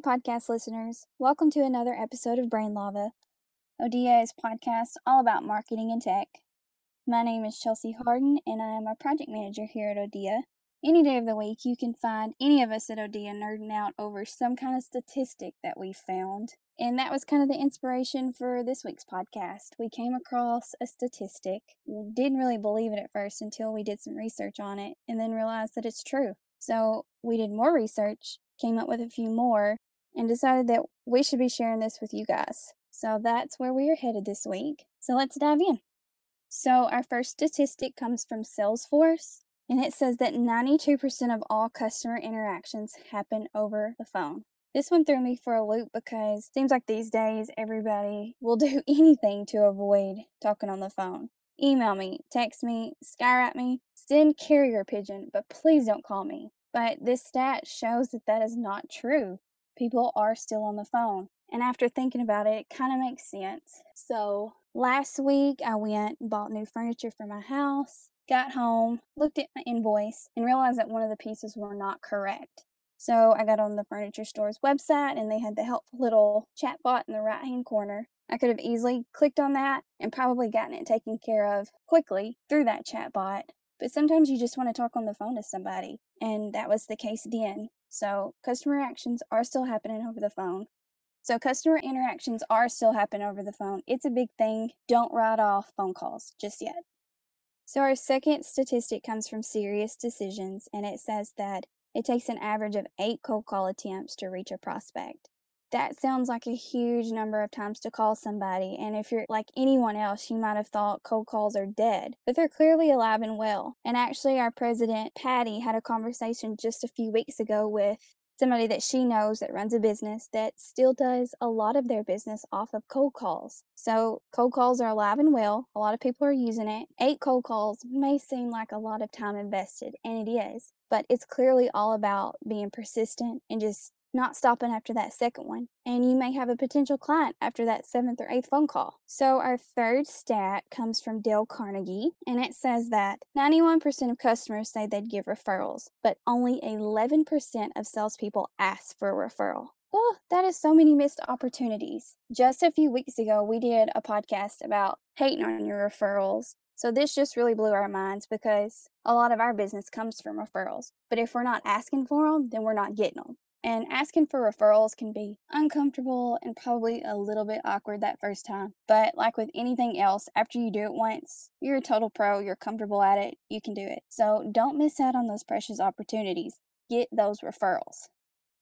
Podcast listeners. Welcome to another episode of Brain Lava. Odia is podcast all about marketing and tech. My name is Chelsea Harden, and I am a project manager here at Odia. Any day of the week, you can find any of us at Odia nerding out over some kind of statistic that we found. And that was kind of the inspiration for this week's podcast. We came across a statistic. We didn't really believe it at first until we did some research on it and then realized that it's true. So we did more research came up with a few more, and decided that we should be sharing this with you guys. So that's where we are headed this week. So let's dive in. So, our first statistic comes from Salesforce, and it says that 92% of all customer interactions happen over the phone. This one threw me for a loop because seems like these days everybody will do anything to avoid talking on the phone. Email me, text me, skywrite me, send carrier pigeon, but please don't call me. But this stat shows that that is not true. People are still on the phone. And after thinking about it, it kind of makes sense. So last week, I went and bought new furniture for my house, got home, looked at my invoice, and realized that one of the pieces were not correct. So I got on the furniture store's website and they had the helpful little chat bot in the right hand corner. I could have easily clicked on that and probably gotten it taken care of quickly through that chat bot. But sometimes you just want to talk on the phone to somebody, and that was the case then. So, customer actions are still happening over the phone. So, customer interactions are still happening over the phone. It's a big thing. Don't write off phone calls just yet. So, our second statistic comes from SiriusDecisions, and it says that it takes an average of eight cold call attempts to reach a prospect that sounds like a huge number of times to call somebody. And if you're like anyone else, you might have thought cold calls are dead, but they're clearly alive and well. And actually, our president, Patty, had a conversation just a few weeks ago with somebody that she knows that runs a business that still does a lot of their business off of cold calls. So, cold calls are alive and well. A lot of people are using it. Eight cold calls may seem like a lot of time invested, and it is, but it's clearly all about being persistent and just not stopping after that second one. And you may have a potential client after that seventh or eighth phone call. So, our third stat comes from Dale Carnegie, and it says that 91% of customers say they'd give referrals, but only 11% of salespeople ask for a referral. Oh, that is so many missed opportunities. Just a few weeks ago, we did a podcast about hating on your referrals. So, this just really blew our minds because a lot of our business comes from referrals. But if we're not asking for them, then we're not getting them. And asking for referrals can be uncomfortable and probably a little bit awkward that first time. But like with anything else, after you do it once, you're a total pro, you're comfortable at it, you can do it. So don't miss out on those precious opportunities. Get those referrals.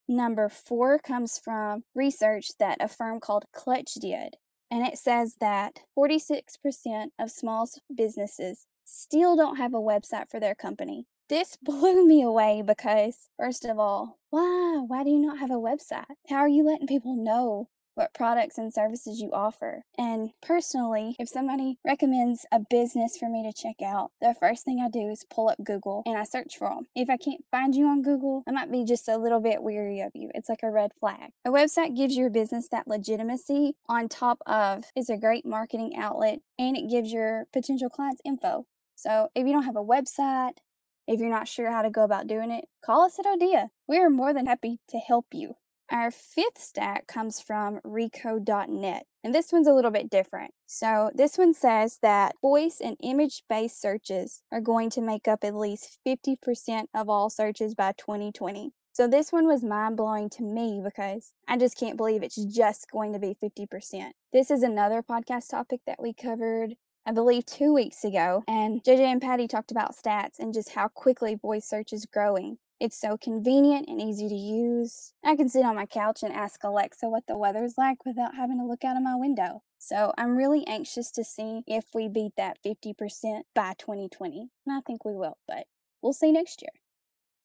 Number four comes from research that a firm called Clutch did. And it says that 46% of small businesses still don't have a website for their company. This blew me away because, first of all, why? Why do you not have a website? How are you letting people know what products and services you offer. And personally, if somebody recommends a business for me to check out, the first thing I do is pull up Google and I search for them. If I can't find you on Google, I might be just a little bit weary of you. It's like a red flag. A website gives your business that legitimacy on top of is a great marketing outlet and it gives your potential clients info. So if you don't have a website, if you're not sure how to go about doing it, call us at Odia. We are more than happy to help you. Our fifth stat comes from Recode.net, and this one's a little bit different. So, this one says that voice and image based searches are going to make up at least 50% of all searches by 2020. So, this one was mind blowing to me because I just can't believe it's just going to be 50%. This is another podcast topic that we covered I believe, two weeks ago, and JJ and Patty talked about stats and just how quickly voice search is growing. It's so convenient and easy to use. I can sit on my couch and ask Alexa what the weather's like without having to look out of my window. So I'm really anxious to see if we beat that 50% by 2020. And I think we will, but we'll see next year.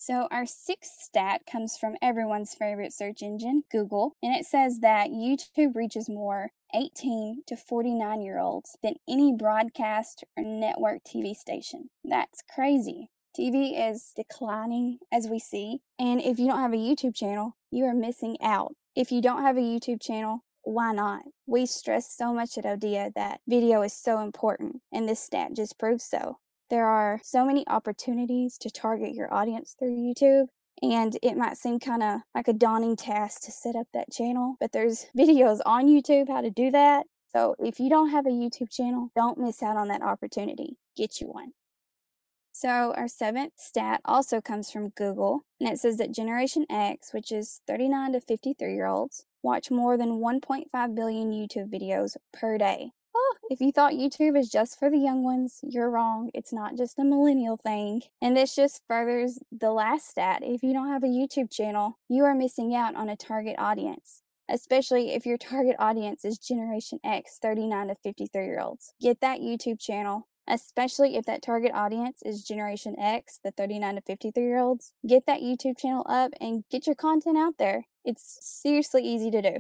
So, our sixth stat comes from everyone's favorite search engine, Google, and it says that YouTube reaches more 18 to 49 year olds than any broadcast or network TV station. That's crazy. TV is declining as we see, and if you don't have a YouTube channel, you are missing out. If you don't have a YouTube channel, why not? We stress so much at Odia that video is so important, and this stat just proves so. There are so many opportunities to target your audience through YouTube, and it might seem kind of like a daunting task to set up that channel, but there's videos on YouTube how to do that. So if you don't have a YouTube channel, don't miss out on that opportunity. Get you one. So our seventh stat also comes from Google, and it says that Generation X, which is 39 to 53 year olds, watch more than 1.5 billion YouTube videos per day. If you thought YouTube is just for the young ones, you're wrong. It's not just a millennial thing. And this just furthers the last stat. If you don't have a YouTube channel, you are missing out on a target audience, especially if your target audience is Generation X, 39 to 53 year olds. Get that YouTube channel, especially if that target audience is Generation X, the 39 to 53 year olds. Get that YouTube channel up and get your content out there. It's seriously easy to do.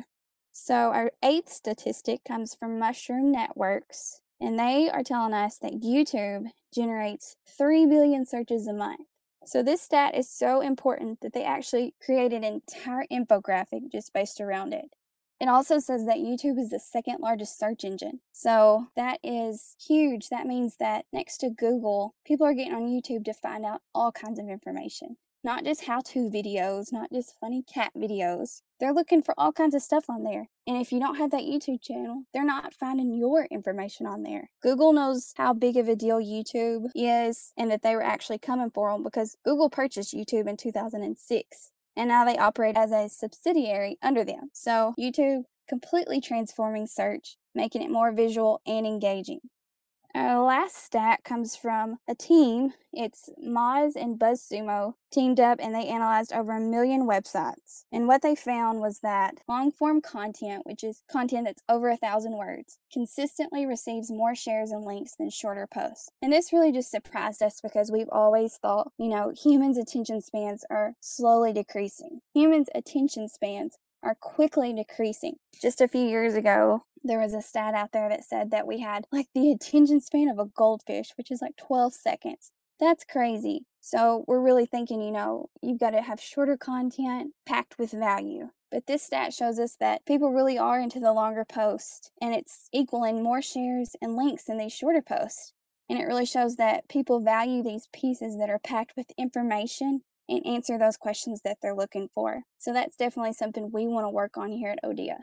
So, our eighth statistic comes from Mushroom Networks, and they are telling us that YouTube generates 3 billion searches a month. So, this stat is so important that they actually created an entire infographic just based around it. It also says that YouTube is the second largest search engine. So that is huge. That means that next to Google, people are getting on YouTube to find out all kinds of information not just how to videos, not just funny cat videos. They're looking for all kinds of stuff on there. And if you don't have that YouTube channel, they're not finding your information on there. Google knows how big of a deal YouTube is and that they were actually coming for them because Google purchased YouTube in 2006 and now they operate as a subsidiary under them. So YouTube completely transforming search, making it more visual and engaging. Our last stat comes from a team. It's Moz and BuzzSumo teamed up and they analyzed over a million websites. And what they found was that long form content, which is content that's over a thousand words, consistently receives more shares and links than shorter posts. And this really just surprised us because we've always thought, you know, humans' attention spans are slowly decreasing. Humans' attention spans are quickly decreasing. Just a few years ago, there was a stat out there that said that we had like the attention span of a goldfish, which is like 12 seconds. That's crazy. So we're really thinking, you know, you've got to have shorter content packed with value. But this stat shows us that people really are into the longer post, and it's equaling more shares and links than these shorter posts. And it really shows that people value these pieces that are packed with information and answer those questions that they're looking for. So that's definitely something we want to work on here at Odia.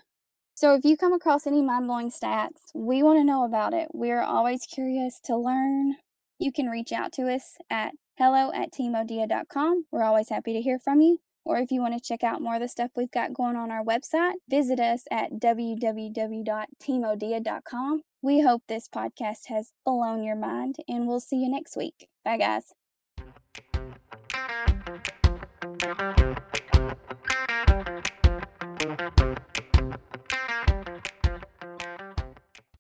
So if you come across any mind blowing stats, we want to know about it. We're always curious to learn. You can reach out to us at hello at teamodia.com. We're always happy to hear from you. Or if you want to check out more of the stuff we've got going on our website, visit us at www.teamodia.com. We hope this podcast has blown your mind, and we'll see you next week. Bye, guys. Música